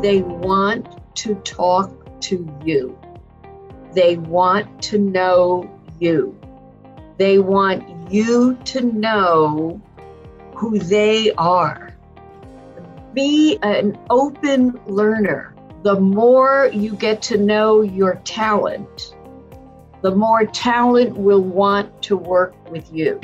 they want to talk to you. They want to know you. They want you to know who they are. Be an open learner. The more you get to know your talent, the more talent will want to work with you.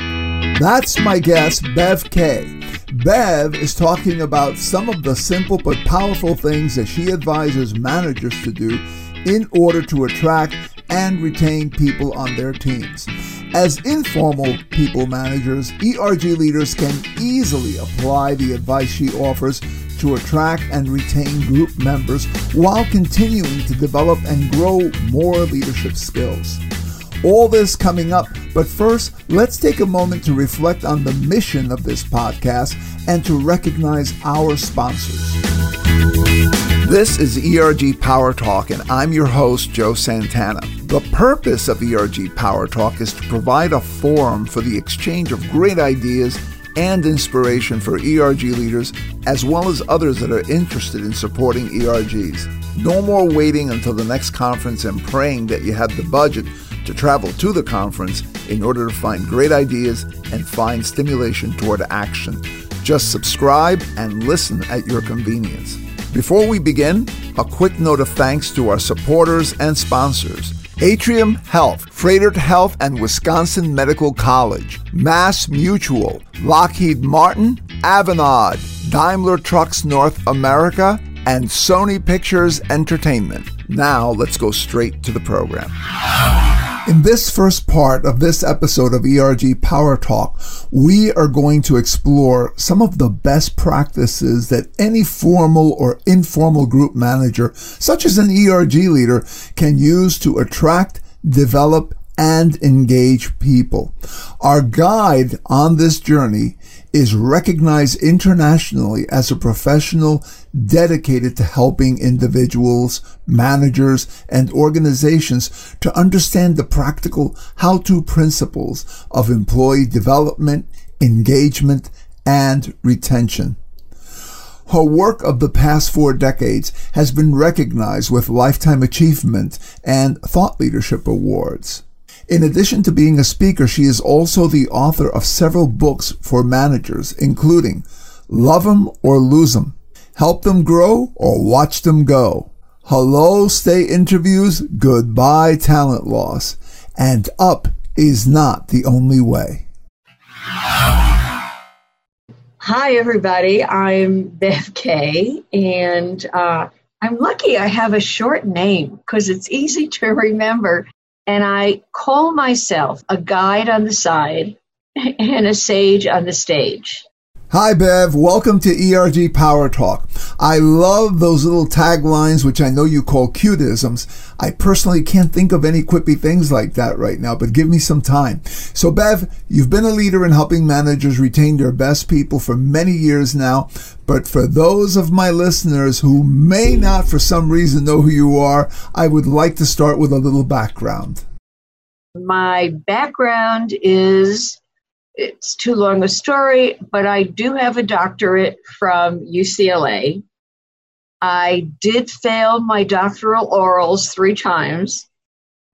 That's my guest, Bev Kaye. Bev is talking about some of the simple but powerful things that she advises managers to do in order to attract and retain people on their teams. As informal people managers, ERG leaders can easily apply the advice she offers to attract and retain group members while continuing to develop and grow more leadership skills. All this coming up, but first, let's take a moment to reflect on the mission of this podcast and to recognize our sponsors. This is ERG Power Talk, and I'm your host, Joe Santana. The purpose of ERG Power Talk is to provide a forum for the exchange of great ideas and inspiration for ERG leaders, as well as others that are interested in supporting ERGs. No more waiting until the next conference and praying that you have the budget to travel to the conference in order to find great ideas and find stimulation toward action. Just subscribe and listen at your convenience. Before we begin, a quick note of thanks to our supporters and sponsors. Atrium Health, Froedtert Health and Wisconsin Medical College, Mass Mutual, Lockheed Martin, Avanade, Daimler Trucks North America, and Sony Pictures Entertainment. Now let's go straight to the program. In this first part of this episode of ERG Power Talk, we are going to explore some of the best practices that any formal or informal group manager, such as an ERG leader, can use to attract, develop, and engage people. Our guide on this journey is recognized internationally as a professional dedicated to helping individuals, managers, and organizations to understand the practical how-to principles of employee development, engagement, and retention. Her work of the past four decades has been recognized with Lifetime Achievement and Thought Leadership Awards. In addition to being a speaker, she is also the author of several books for managers, including Love 'em or Lose 'em, Help Them Grow or Watch Them Go, Hello Stay Interviews, Goodbye Talent Loss, and Up is Not the Only Way. Hi, everybody. I'm Bev Kaye, and uh, I'm lucky I have a short name because it's easy to remember and I call myself a guide on the side and a sage on the stage. Hi, Bev. Welcome to ERG Power Talk. I love those little taglines, which I know you call cutisms. I personally can't think of any quippy things like that right now, but give me some time. So, Bev, you've been a leader in helping managers retain their best people for many years now. But for those of my listeners who may not, for some reason, know who you are, I would like to start with a little background. My background is it's too long a story, but I do have a doctorate from UCLA. I did fail my doctoral orals three times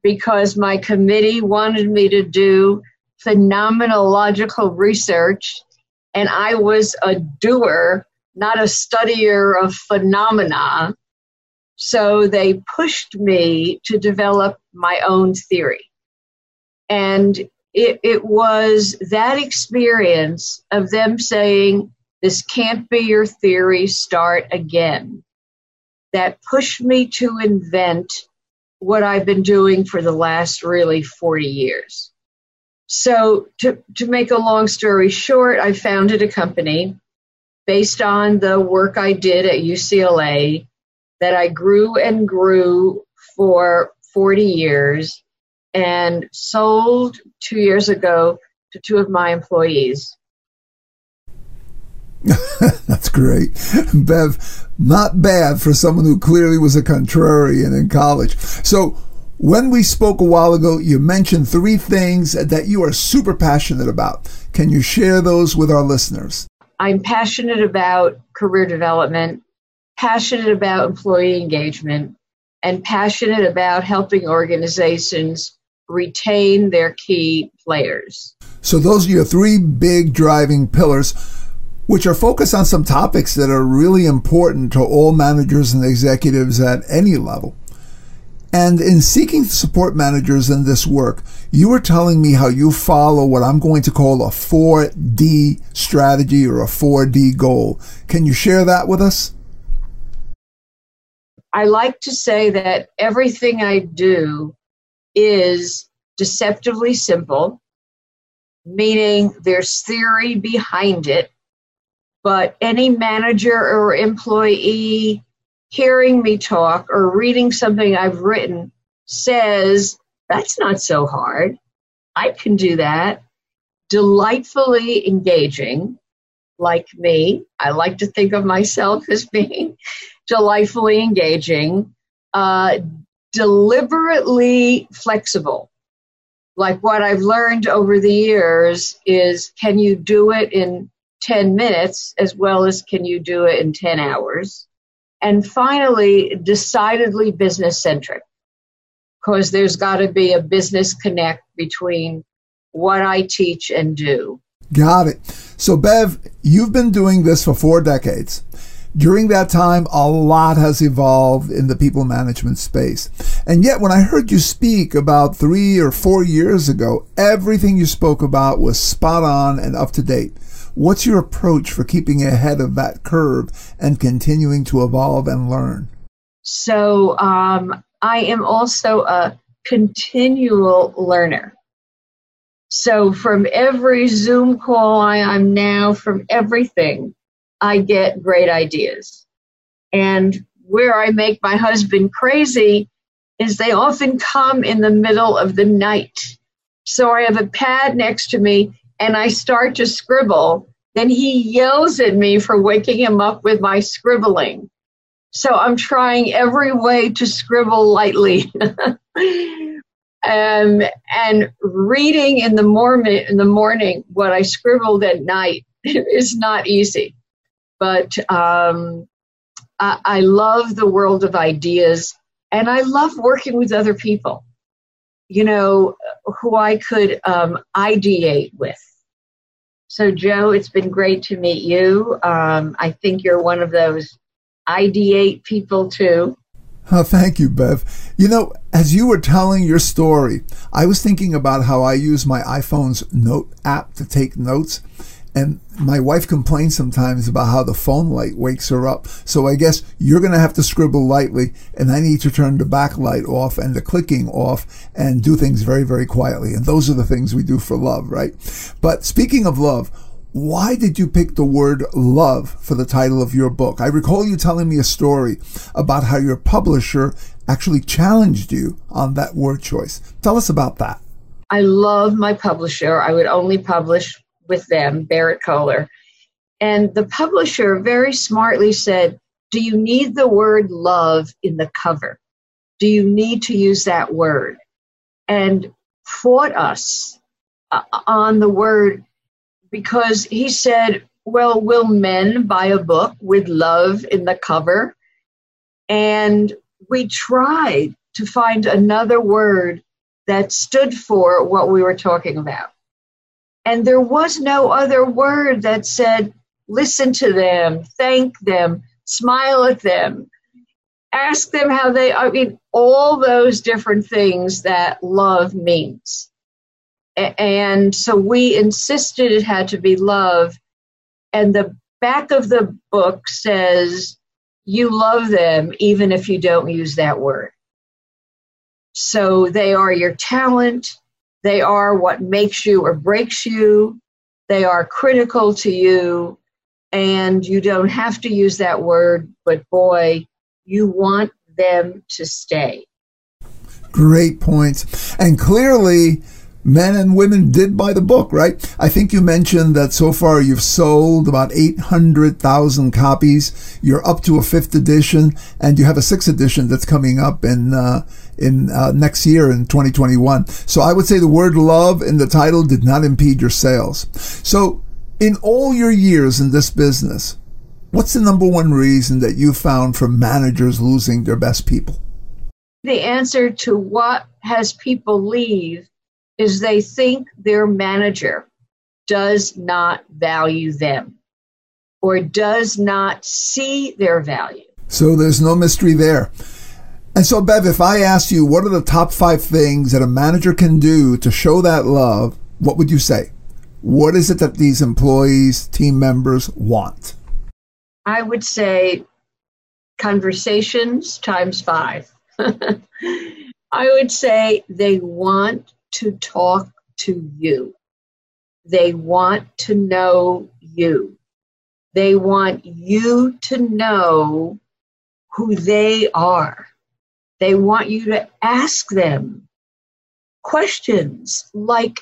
because my committee wanted me to do phenomenological research, and I was a doer, not a studier of phenomena. So they pushed me to develop my own theory. And it, it was that experience of them saying, This can't be your theory, start again, that pushed me to invent what I've been doing for the last really 40 years. So, to, to make a long story short, I founded a company based on the work I did at UCLA that I grew and grew for 40 years and sold two years ago to two of my employees. That's great. Bev, not bad for someone who clearly was a contrarian in college. So, when we spoke a while ago, you mentioned three things that you are super passionate about. Can you share those with our listeners? I'm passionate about career development, passionate about employee engagement, and passionate about helping organizations retain their key players. So, those are your three big driving pillars, which are focused on some topics that are really important to all managers and executives at any level. And in seeking to support managers in this work, you were telling me how you follow what I'm going to call a 4D strategy or a 4D goal. Can you share that with us? I like to say that everything I do is deceptively simple, meaning there's theory behind it, but any manager or employee hearing me talk or reading something I've written says, that's not so hard. I can do that. Delightfully engaging, like me. I like to think of myself as being delightfully engaging, uh, deliberately flexible. Like what I've learned over the years is can you do it in 10 minutes as well as can you do it in 10 hours? And finally, decidedly business centric, because there's got to be a business connect between what I teach and do. Got it. So, Bev, you've been doing this for four decades. During that time, a lot has evolved in the people management space. And yet, when I heard you speak about three or four years ago, everything you spoke about was spot on and up to date. What's your approach for keeping ahead of that curve and continuing to evolve and learn? So, um, I am also a continual learner. So, from every Zoom call I am now, from everything, I get great ideas. And where I make my husband crazy is they often come in the middle of the night. So I have a pad next to me and I start to scribble, then he yells at me for waking him up with my scribbling. So I'm trying every way to scribble lightly. um, and reading in the morning in the morning what I scribbled at night is not easy. But um, I, I love the world of ideas and I love working with other people, you know, who I could um, ideate with. So, Joe, it's been great to meet you. Um, I think you're one of those ideate people too. Oh, thank you, Bev. You know, as you were telling your story, I was thinking about how I use my iPhone's note app to take notes. And my wife complains sometimes about how the phone light wakes her up. So I guess you're going to have to scribble lightly, and I need to turn the backlight off and the clicking off and do things very, very quietly. And those are the things we do for love, right? But speaking of love, why did you pick the word love for the title of your book? I recall you telling me a story about how your publisher actually challenged you on that word choice. Tell us about that. I love my publisher. I would only publish with them, Berrett-Koehler. And the publisher very smartly said, Do you need the word love in the cover? Do you need to use that word? And fought us uh, on the word because he said, Well, will men buy a book with love in the cover? And we tried to find another word that stood for what we were talking about. And there was no other word that said, listen to them, thank them, smile at them, ask them how they, I mean, all those different things that love means. And so we insisted it had to be love. And the back of the book says, you love them even if you don't use that word. So they are your talent, they are what makes you or breaks you. They are critical to you. And you don't have to use that word, but boy, you want them to stay. Great points. And clearly, men and women did buy the book, right? I think you mentioned that so far you've sold about 800,000 copies. You're up to a fifth edition, and you have a sixth edition that's coming up in uh, in uh, next year in 2021. So I would say the word love in the title did not impede your sales. So in all your years in this business, What's the number one reason that you found for managers losing their best people? The answer to what has people leave is they think their manager does not value them or does not see their value. So there's no mystery there. And so, Bev, if I asked you what are the top five things that a manager can do to show that love, what would you say? What is it that these employees, team members want? I would say conversations times five. I would say they want to talk to you. They want to know you. They want you to know who they are. They want you to ask them questions like,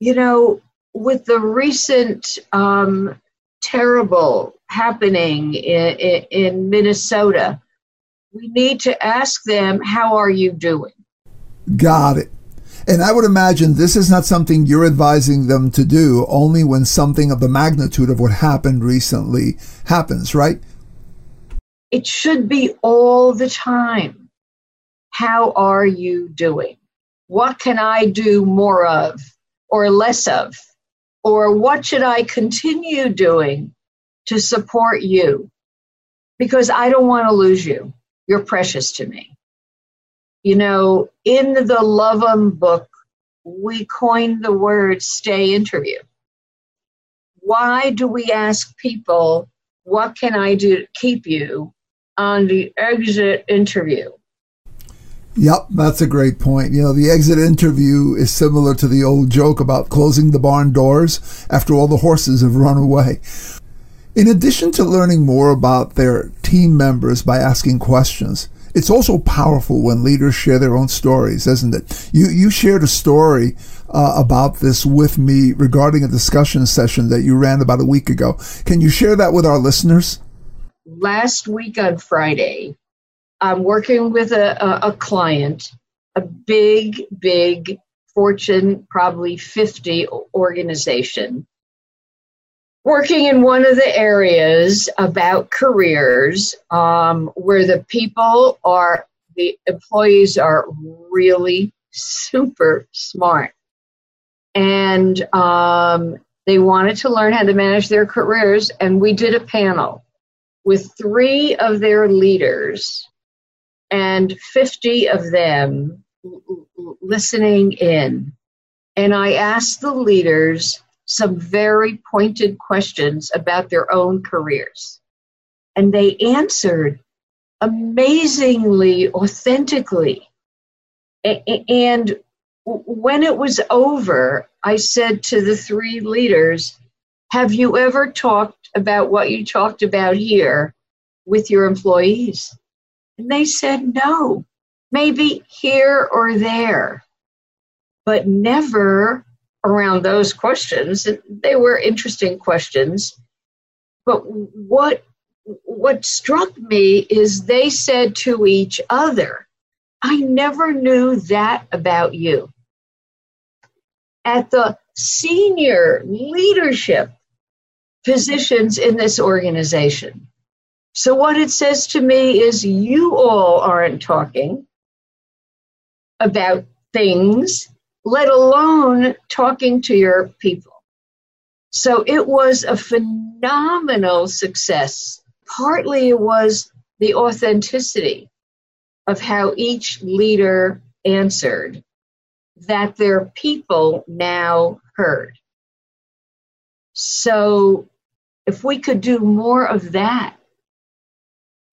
you know, with the recent um, terrible happening in, in, in Minnesota, we need to ask them, How are you doing? Got it. And I would imagine this is not something you're advising them to do only when something of the magnitude of what happened recently happens, right? It should be all the time. How are you doing? What can I do more of or less of? Or what should I continue doing to support you? Because I don't want to lose you. You're precious to me. You know, in the Love 'em book, we coined the word stay interview. Why do we ask people, what can I do to keep you on the exit interview? Yep, that's a great point. You know, the exit interview is similar to the old joke about closing the barn doors after all the horses have run away. In addition to learning more about their team members by asking questions, it's also powerful when leaders share their own stories, isn't it? You you shared a story uh, about this with me regarding a discussion session that you ran about a week ago. Can you share that with our listeners? Last week on Friday, I'm working with a, a, a client, a big, big Fortune, probably 50 organization, working in one of the areas about careers um, where the people are, the employees are really super smart. And um, they wanted to learn how to manage their careers. And we did a panel with three of their leaders and 50 of them listening in. And I asked the leaders some very pointed questions about their own careers. And they answered amazingly authentically. And when it was over, I said to the three leaders, Have you ever talked about what you talked about here with your employees? And they said no, maybe here or there, but never around those questions. They were interesting questions. But what what struck me is they said to each other, I never knew that about you. At the senior leadership positions in this organization, so, what it says to me is you all aren't talking about things, let alone talking to your people. So, it was a phenomenal success. Partly it was the authenticity of how each leader answered that their people now heard. So, if we could do more of that,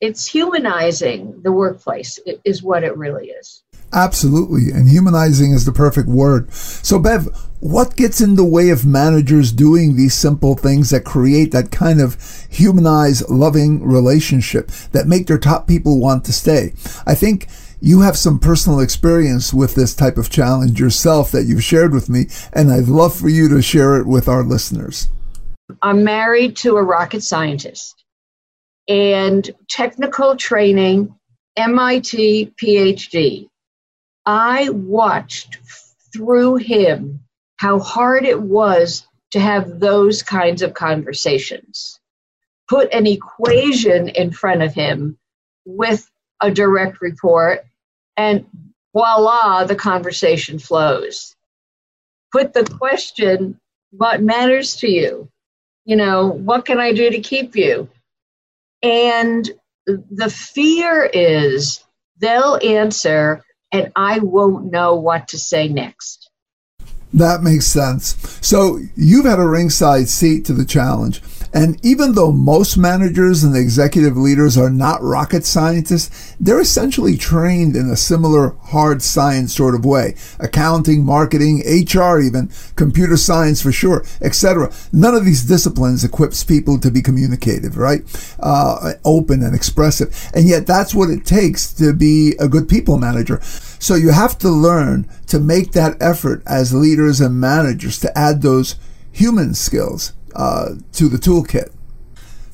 it's humanizing the workplace is what it really is. Absolutely and humanizing is the perfect word. So bev what gets in the way of managers doing these simple things that create that kind of humanized loving relationship that make their top people want to stay? I think you have some personal experience with this type of challenge yourself that you've shared with me and i'd love for you to share it with our listeners. I'm married to a rocket scientist and technical training, MIT PhD. I watched through him how hard it was to have those kinds of conversations. put an equation in front of him with a direct report, and voila, the conversation flows. Put the question, what matters to you? You know, what can I do to keep you? And the fear is they'll answer and I won't know what to say next. That makes sense. So you've had a ringside seat to the challenge. And even though most managers and executive leaders are not rocket scientists, they're essentially trained in a similar hard science sort of way. Accounting, marketing, HR even, computer science for sure, etc. None of these disciplines equips people to be communicative, right? Uh, open and expressive. And yet that's what it takes to be a good people manager. So you have to learn to make that effort as leaders and managers to add those human skills uh, to the toolkit.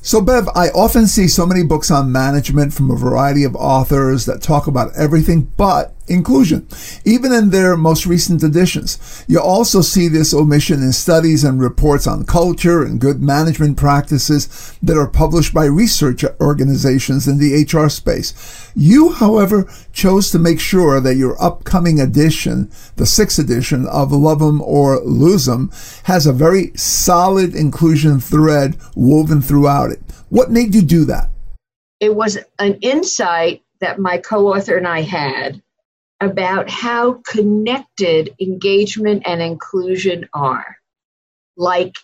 So, Bev, I often see so many books on management from a variety of authors that talk about everything but inclusion, even in their most recent editions. You also see this omission in studies and reports on culture and good management practices that are published by research organizations in the HR space. You, however, chose to make sure that your upcoming edition, the sixth edition of Love 'em or Lose 'em, has a very solid inclusion thread woven throughout it. What made you do that? It was an insight that my co-author and I had about how connected engagement and inclusion are. Like,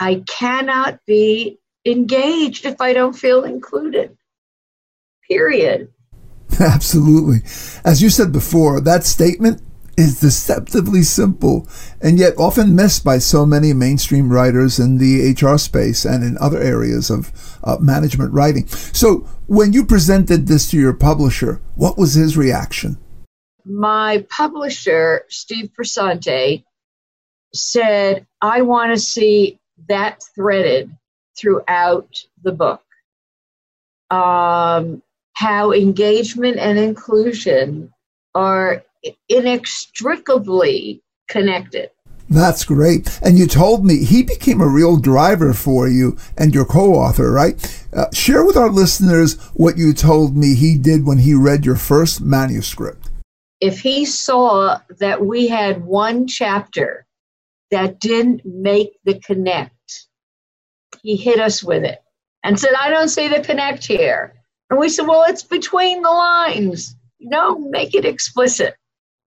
I cannot be engaged if I don't feel included. Period. Absolutely. As you said before, that statement is deceptively simple and yet often missed by so many mainstream writers in the HR space and in other areas of uh, management writing. So, when you presented this to your publisher, what was his reaction? My publisher, Steve Piersanti, said, I want to see that threaded throughout the book. Um, how engagement and inclusion are inextricably connected. That's great. And you told me he became a real driver for you and your co author, right? Uh, share with our listeners what you told me he did when he read your first manuscript if he saw that we had one chapter that didn't make the connect, he hit us with it and said, I don't see the connect here. And we said, Well, it's between the lines. No, make it explicit.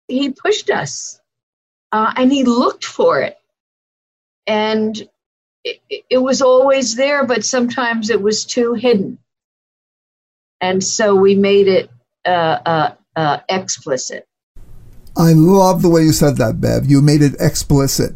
He pushed us uh, and he looked for it. And it, it was always there, but sometimes it was too hidden. And so we made it uh, uh, uh, explicit. I love the way you said that, Bev. You made it explicit.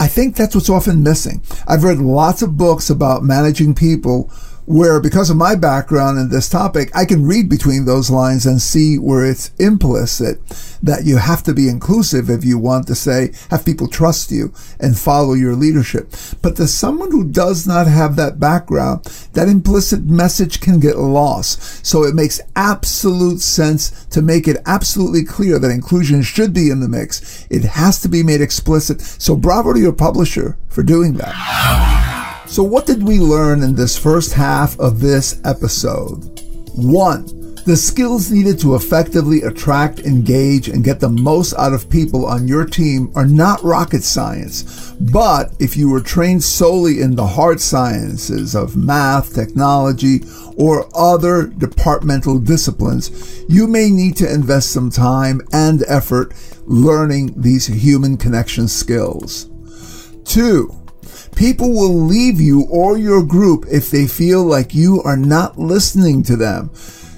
I think that's what's often missing. I've read lots of books about managing people where because of my background in this topic, I can read between those lines and see where it's implicit that you have to be inclusive if you want to say, have people trust you and follow your leadership. But to someone who does not have that background, that implicit message can get lost. So it makes absolute sense to make it absolutely clear that inclusion should be in the mix. It has to be made explicit. So bravo to your publisher for doing that. So, what did we learn in this first half of this episode? One, the skills needed to effectively attract, engage, and get the most out of people on your team are not rocket science. But if you were trained solely in the hard sciences of math, technology, or other departmental disciplines, you may need to invest some time and effort learning these human connection skills. Two, People will leave you or your group if they feel like you are not listening to them.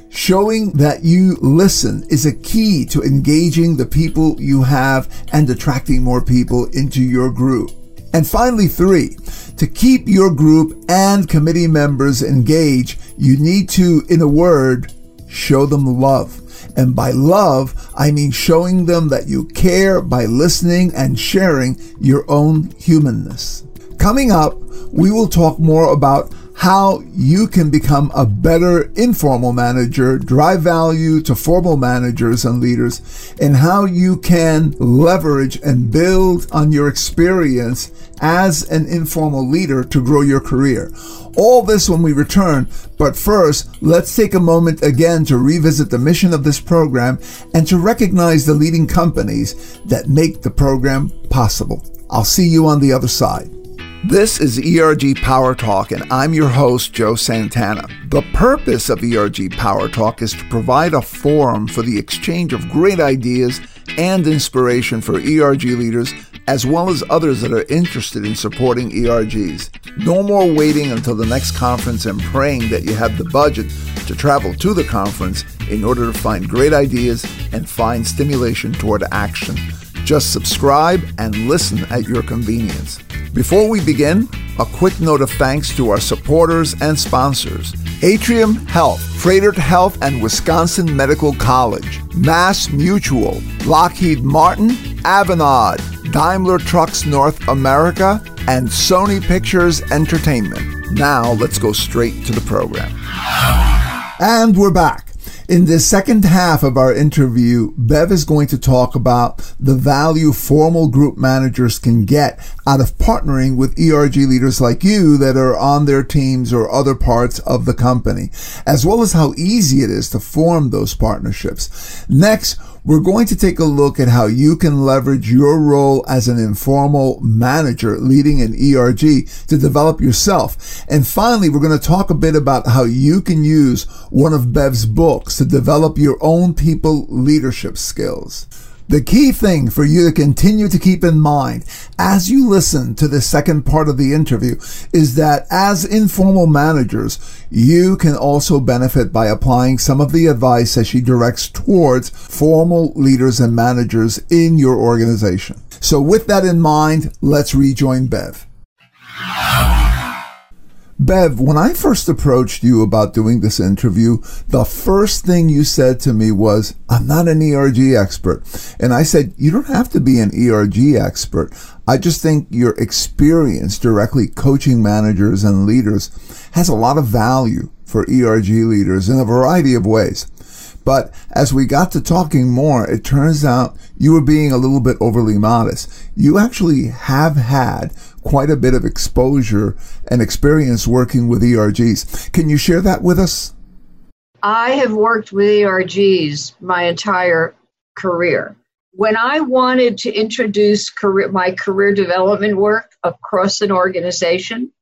Showing that you listen is a key to engaging the people you have and attracting more people into your group. And finally, three, to keep your group and committee members engaged, you need to, in a word, show them love. And by love, I mean showing them that you care by listening and sharing your own humanness. Coming up, we will talk more about how you can become a better informal manager, drive value to formal managers and leaders, and how you can leverage and build on your experience as an informal leader to grow your career. All this when we return, but first, let's take a moment again to revisit the mission of this program and to recognize the leading companies that make the program possible. I'll see you on the other side. This is ERG Power Talk, and I'm your host, Joe Santana. The purpose of ERG Power Talk is to provide a forum for the exchange of great ideas and inspiration for ERG leaders, as well as others that are interested in supporting ERGs. No more waiting until the next conference and praying that you have the budget to travel to the conference in order to find great ideas and find stimulation toward action. Just subscribe and listen at your convenience. Before we begin, a quick note of thanks to our supporters and sponsors Atrium Health, Froedtert Health and Wisconsin Medical College, Mass Mutual, Lockheed Martin, Avanade, Daimler Trucks North America, and Sony Pictures Entertainment. Now let's go straight to the program. And we're back. In the second half of our interview, Bev is going to talk about the value formal group managers can get out of partnering with ERG leaders like you that are on their teams or other parts of the company, as well as how easy it is to form those partnerships. Next, we're going to take a look at how you can leverage your role as an informal manager leading an ERG to develop yourself. And finally, we're going to talk a bit about how you can use one of Bev's books to develop your own people leadership skills. The key thing for you to continue to keep in mind as you listen to the second part of the interview is that as informal managers, you can also benefit by applying some of the advice that she directs towards formal leaders and managers in your organization. So with that in mind, let's rejoin Bev. Bev, when I first approached you about doing this interview, the first thing you said to me was, I'm not an ERG expert. And I said, You don't have to be an ERG expert. I just think your experience directly coaching managers and leaders has a lot of value for ERG leaders in a variety of ways. But as we got to talking more, it turns out you were being a little bit overly modest. You actually have had quite a bit of exposure and experience working with ERGs. Can you share that with us? I have worked with ERGs my entire career. When I wanted to introduce career, my career development work across an organization,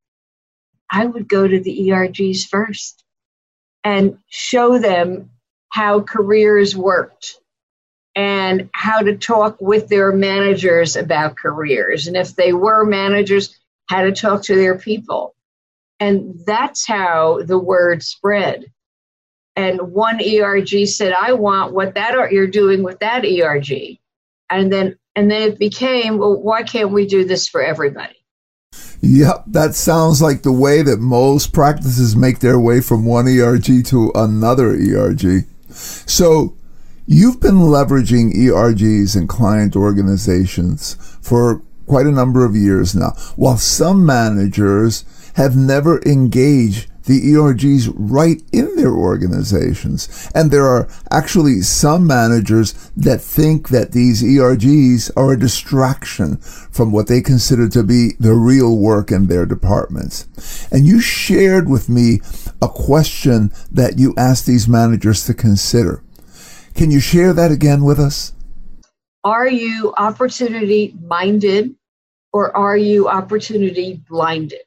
I would go to the ERGs first and show them how careers worked and how to talk with their managers about careers. And if they were managers, how to talk to their people. And that's how the word spread. And one ERG said, I want what that you're doing with that ERG. And then and then it became, well, why can't we do this for everybody? Yep, that sounds like the way that most practices make their way from one ERG to another ERG. So You've been leveraging ERGs and client organizations for quite a number of years now, while some managers have never engaged the ERGs right in their organizations. And there are actually some managers that think that these ERGs are a distraction from what they consider to be the real work in their departments. And you shared with me a question that you asked these managers to consider. Can you share that again with us? Are you opportunity minded or are you opportunity blinded?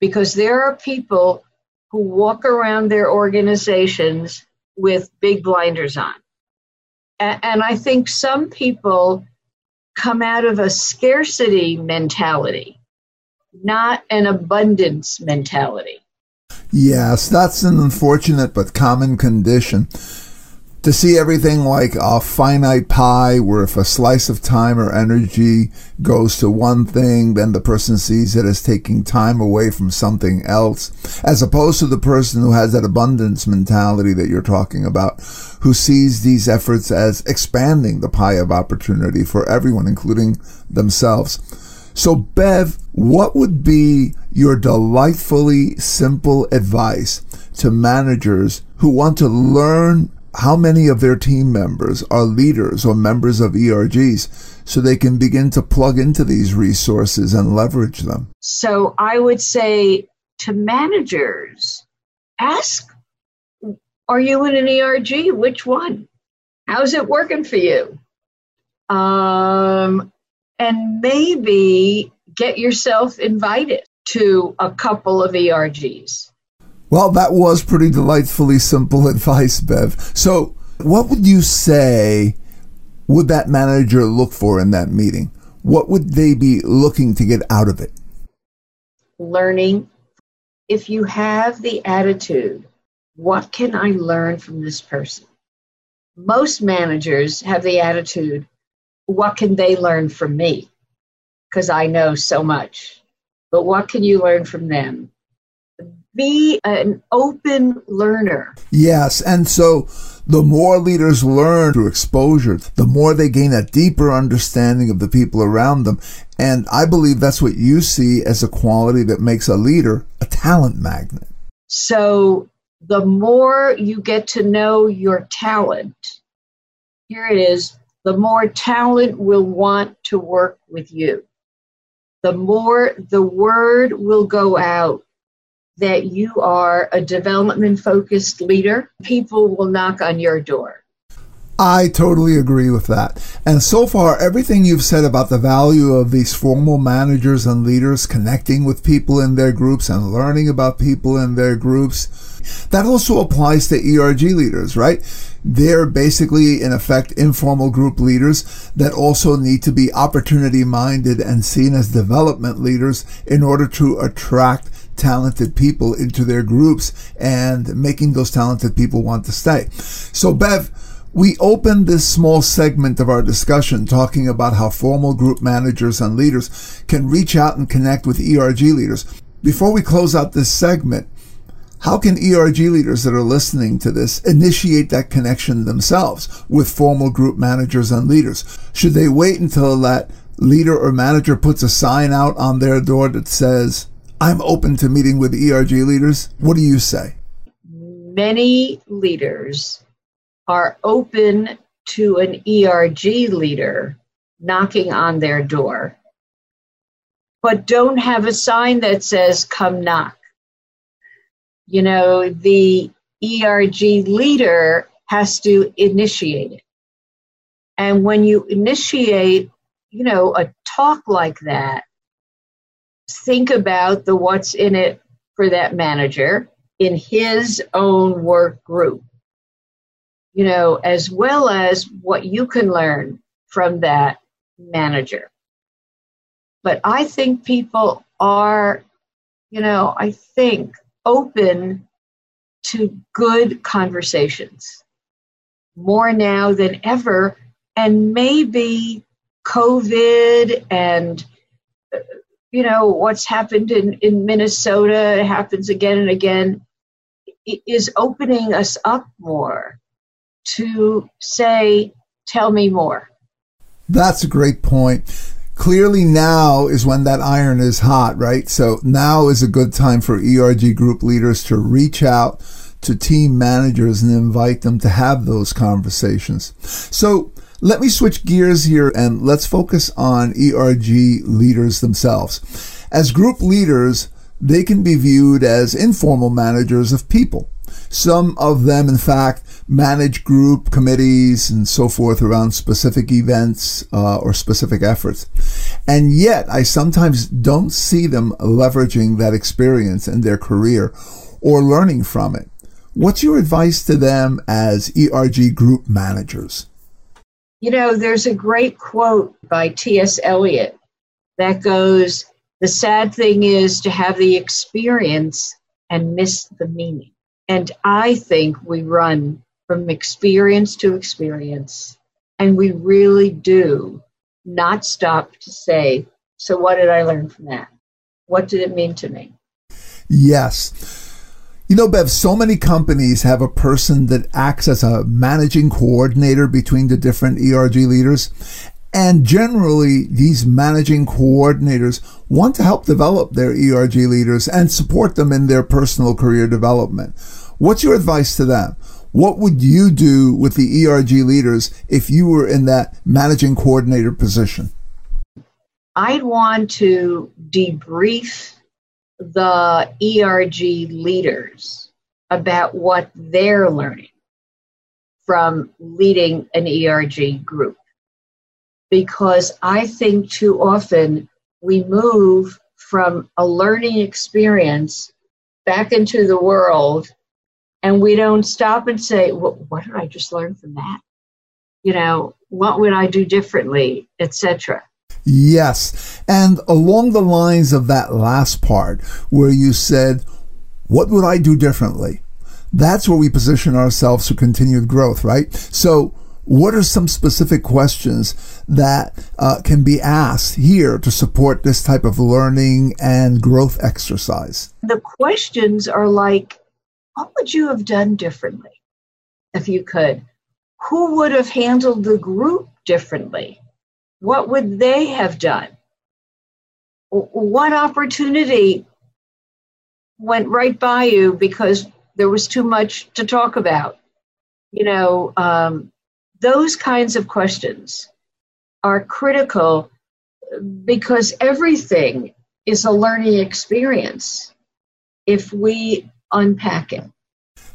Because there are people who walk around their organizations with big blinders on. And I think some people come out of a scarcity mentality, not an abundance mentality. Yes, that's an unfortunate but common condition to see everything like a finite pie where if a slice of time or energy goes to one thing, then the person sees it as taking time away from something else, as opposed to the person who has that abundance mentality that you're talking about, who sees these efforts as expanding the pie of opportunity for everyone, including themselves. So, Bev, what would be your delightfully simple advice to managers who want to learn how many of their team members are leaders or members of ERGs so they can begin to plug into these resources and leverage them? So I would say to managers, ask, are you in an ERG? Which one? How's it working for you? Um, and maybe get yourself invited to a couple of ERGs. Well, that was pretty delightfully simple advice, Bev. So, what would you say would that manager look for in that meeting? What would they be looking to get out of it? Learning. If you have the attitude, what can I learn from this person? Most managers have the attitude, what can they learn from me? Because I know so much. But what can you learn from them? Be an open learner. Yes. And so the more leaders learn through exposure, the more they gain a deeper understanding of the people around them. And I believe that's what you see as a quality that makes a leader a talent magnet. So the more you get to know your talent, here it is, the more talent will want to work with you. The more the word will go out that you are a development focused leader, people will knock on your door. I totally agree with that. And so far, everything you've said about the value of these formal managers and leaders connecting with people in their groups and learning about people in their groups, that also applies to ERG leaders, right? They're basically, in effect, informal group leaders that also need to be opportunity minded and seen as development leaders in order to attract talented people into their groups and making those talented people want to stay. So, Bev, we opened this small segment of our discussion talking about how formal group managers and leaders can reach out and connect with ERG leaders. Before we close out this segment, how can ERG leaders that are listening to this initiate that connection themselves with formal group managers and leaders? Should they wait until that leader or manager puts a sign out on their door that says, I'm open to meeting with ERG leaders? What do you say? Many leaders are open to an ERG leader knocking on their door, but don't have a sign that says, come knock. You know, the ERG leader has to initiate it. And when you initiate, you know, a talk like that, think about the what's in it for that manager in his own work group you know, as well as what you can learn from that manager. But I think people are, you know, I think open to good conversations more now than ever. And maybe COVID and, you know, what's happened in, in Minnesota happens again and again is opening us up more to say, tell me more. That's a great point. Clearly, now is when that iron is hot, right? So now is a good time for ERG group leaders to reach out to team managers and invite them to have those conversations. So let me switch gears here and let's focus on ERG leaders themselves. As group leaders, they can be viewed as informal managers of people. Some of them, in fact, manage group committees and so forth around specific events uh, or specific efforts. And yet, I sometimes don't see them leveraging that experience in their career or learning from it. What's your advice to them as ERG group managers? You know, there's a great quote by T.S. Eliot that goes, The sad thing is to have the experience and miss the meaning. And I think we run from experience to experience. And we really do not stop to say, so what did I learn from that? What did it mean to me? Yes. You know, Bev, so many companies have a person that acts as a managing coordinator between the different ERG leaders. And generally, these managing coordinators want to help develop their ERG leaders and support them in their personal career development. What's your advice to them? What would you do with the ERG leaders if you were in that managing coordinator position? I'd want to debrief the ERG leaders about what they're learning from leading an ERG group. Because I think too often we move from a learning experience back into the world and we don't stop and say, well, what did I just learn from that? You know, what would I do differently, etc. Yes. And along the lines of that last part where you said, what would I do differently? That's where we position ourselves for continued growth, right? So, what are some specific questions that uh, can be asked here to support this type of learning and growth exercise? The questions are like, what would you have done differently if you could? Who would have handled the group differently? What would they have done? What opportunity went right by you because there was too much to talk about? You know, um, those kinds of questions are critical because everything is a learning experience if we unpack it.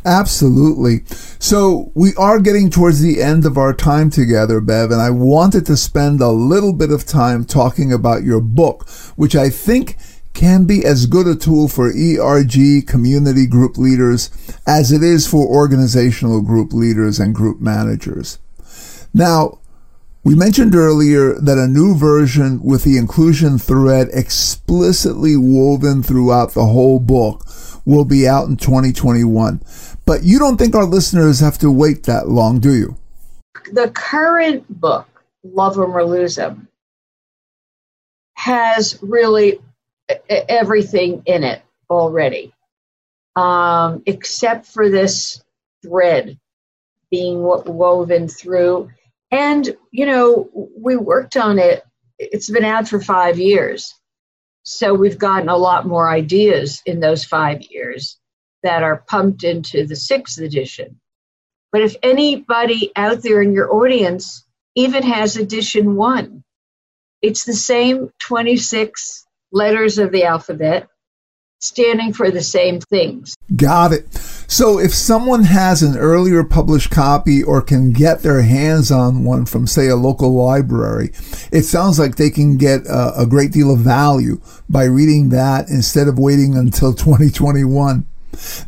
Absolutely. So we are getting towards the end of our time together, Bev, and I wanted to spend a little bit of time talking about your book, which I think can be as good a tool for ERG community group leaders as it is for organizational group leaders and group managers. Now, we mentioned earlier that a new version with the inclusion thread explicitly woven throughout the whole book will be out in 2021. But you don't think our listeners have to wait that long, do you? The current book, Love 'em or Lose 'em, has really everything in it already, um, except for this thread being woven through. And, you know, we worked on it, it's been out for five years. So we've gotten a lot more ideas in those five years that are pumped into the sixth edition. But if anybody out there in your audience even has edition one, it's the same 26 letters of the alphabet standing for the same things. Got it. So if someone has an earlier published copy or can get their hands on one from, say, a local library, it sounds like they can get a, a great deal of value by reading that instead of waiting until 2021.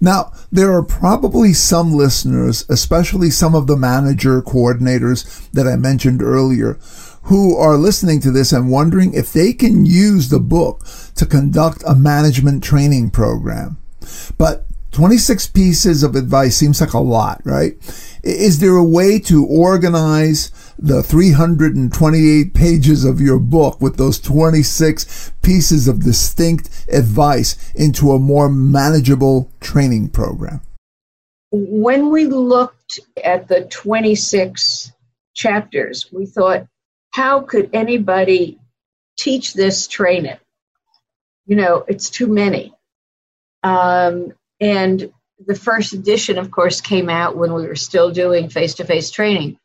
Now, there are probably some listeners, especially some of the manager coordinators that I mentioned earlier, who are listening to this and wondering if they can use the book to conduct a management training program. But 26 pieces of advice seems like a lot, right? Is there a way to organize the 328 pages of your book with those 26 pieces of distinct advice into a more manageable training program? When we looked at the 26 chapters, we thought, how could anybody teach this, train it? You know, it's too many. Um, and the first edition, of course, came out when we were still doing face to face training.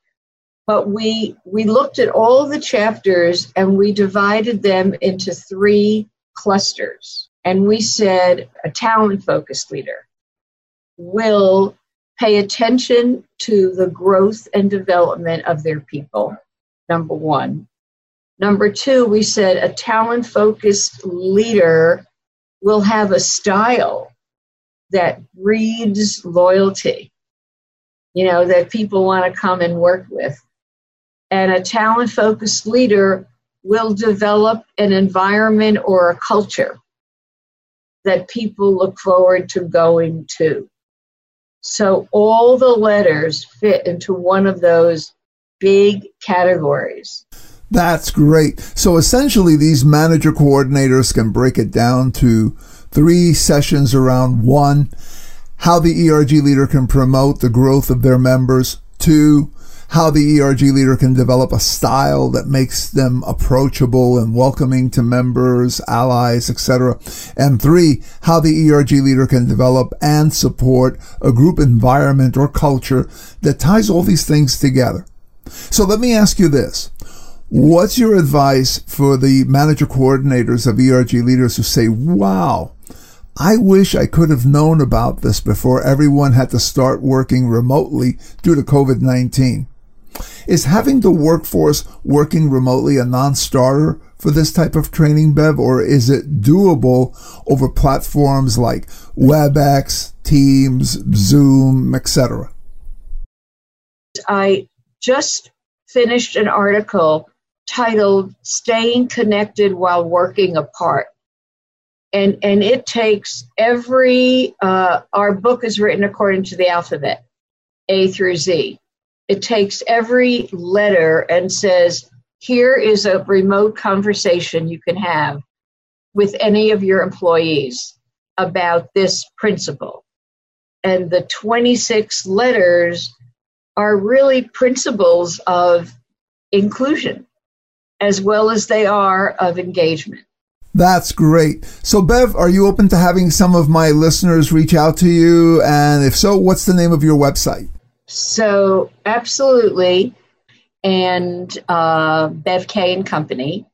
But we, we looked at all the chapters and we divided them into three clusters. And we said a talent focused leader will pay attention to the growth and development of their people, number one. Number two, we said a talent focused leader will have a style that breeds loyalty, you know, that people want to come and work with. And a talent focused leader will develop an environment or a culture that people look forward to going to. So all the letters fit into one of those big categories. That's great. So essentially, these manager coordinators can break it down to three sessions around one, how the ERG leader can promote the growth of their members, two, how the ERG leader can develop a style that makes them approachable and welcoming to members, allies, etc. And three, how the ERG leader can develop and support a group environment or culture that ties all these things together. So let me ask you this. What's your advice for the manager coordinators of ERG leaders who say, wow, I wish I could have known about this before everyone had to start working remotely due to COVID 19? Is having the workforce working remotely a non starter for this type of training, Bev, or is it doable over platforms like WebEx, Teams, Zoom, etc.? I just finished an article titled Staying Connected While Working Apart. And, and it takes every, uh, our book is written according to the alphabet, A through Z. It takes every letter and says, here is a remote conversation you can have with any of your employees about this principle. And the 26 letters are really principles of inclusion as well as they are of engagement. That's great. So, Bev, are you open to having some of my listeners reach out to you? And if so, what's the name of your website? So, absolutely. And uh, Bev Kaye and Company.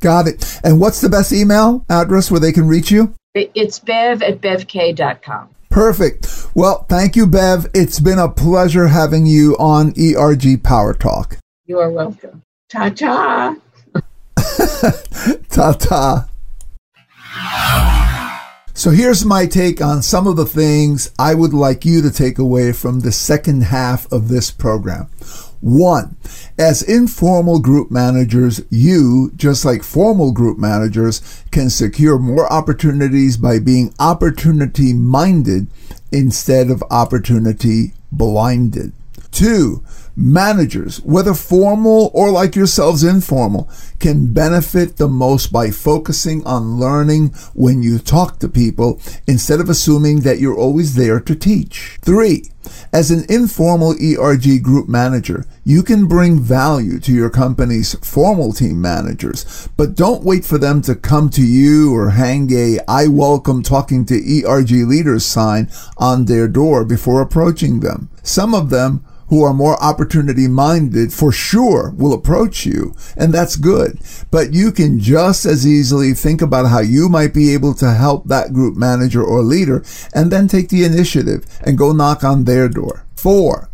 Got it. And what's the best email address where they can reach you? It's bev at bevkaye.com. Perfect. Well, thank you, Bev. It's been a pleasure having you on ERG Power Talk. You are welcome. Ta ta. ta ta. So here's my take on some of the things I would like you to take away from the second half of this program. One, as informal group managers, you, just like formal group managers, can secure more opportunities by being opportunity minded instead of opportunity blinded. Two, Managers, whether formal or like yourselves informal, can benefit the most by focusing on learning when you talk to people instead of assuming that you're always there to teach. Three, as an informal ERG group manager, you can bring value to your company's formal team managers, but don't wait for them to come to you or hang a I welcome talking to ERG leaders sign on their door before approaching them. Some of them who are more opportunity minded for sure will approach you, and that's good. But you can just as easily think about how you might be able to help that group manager or leader and then take the initiative and go knock on their door. Four,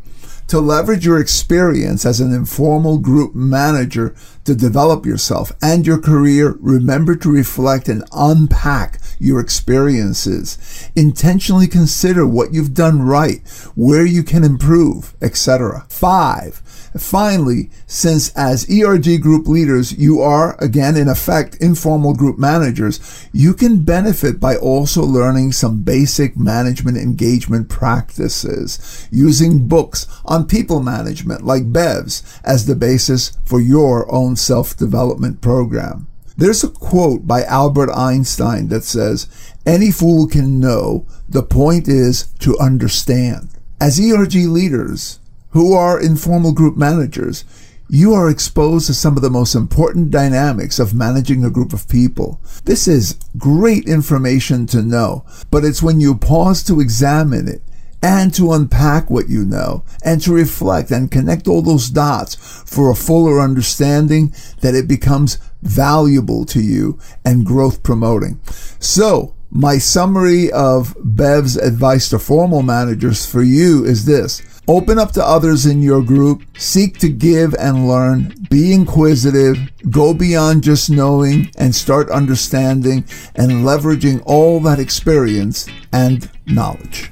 to leverage your experience as an informal group manager to develop yourself and your career, remember to reflect and unpack your experiences. Intentionally consider what you've done right, where you can improve, etc. Five, Finally, since as ERG group leaders, you are, again, in effect, informal group managers, you can benefit by also learning some basic management engagement practices, using books on people management like Bev's as the basis for your own self-development program. There's a quote by Albert Einstein that says, any fool can know, the point is to understand. As ERG leaders, who are informal group managers, you are exposed to some of the most important dynamics of managing a group of people. This is great information to know, but it's when you pause to examine it and to unpack what you know and to reflect and connect all those dots for a fuller understanding that it becomes valuable to you and growth promoting. So, my summary of Bev's advice to formal managers for you is this. Open up to others in your group, seek to give and learn, be inquisitive, go beyond just knowing and start understanding and leveraging all that experience and knowledge.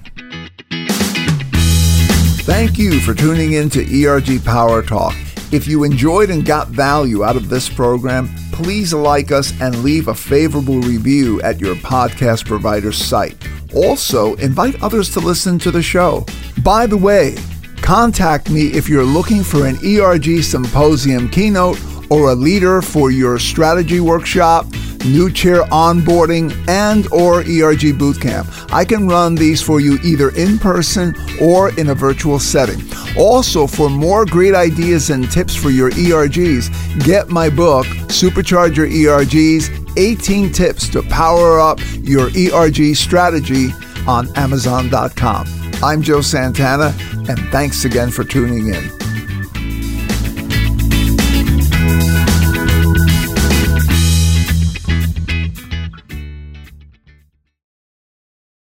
Thank you for tuning in to ERG Power Talk. If you enjoyed and got value out of this program, please like us and leave a favorable review at your podcast provider's site. Also, invite others to listen to the show. By the way, contact me if you're looking for an ERG Symposium keynote or a leader for your strategy workshop new chair onboarding, and or ERG bootcamp. I can run these for you either in person or in a virtual setting. Also, for more great ideas and tips for your ERGs, get my book, Supercharge Your ERGs 18 Tips to Power Up Your ERG Strategy on Amazon.com. I'm Joe Santana, and thanks again for tuning in.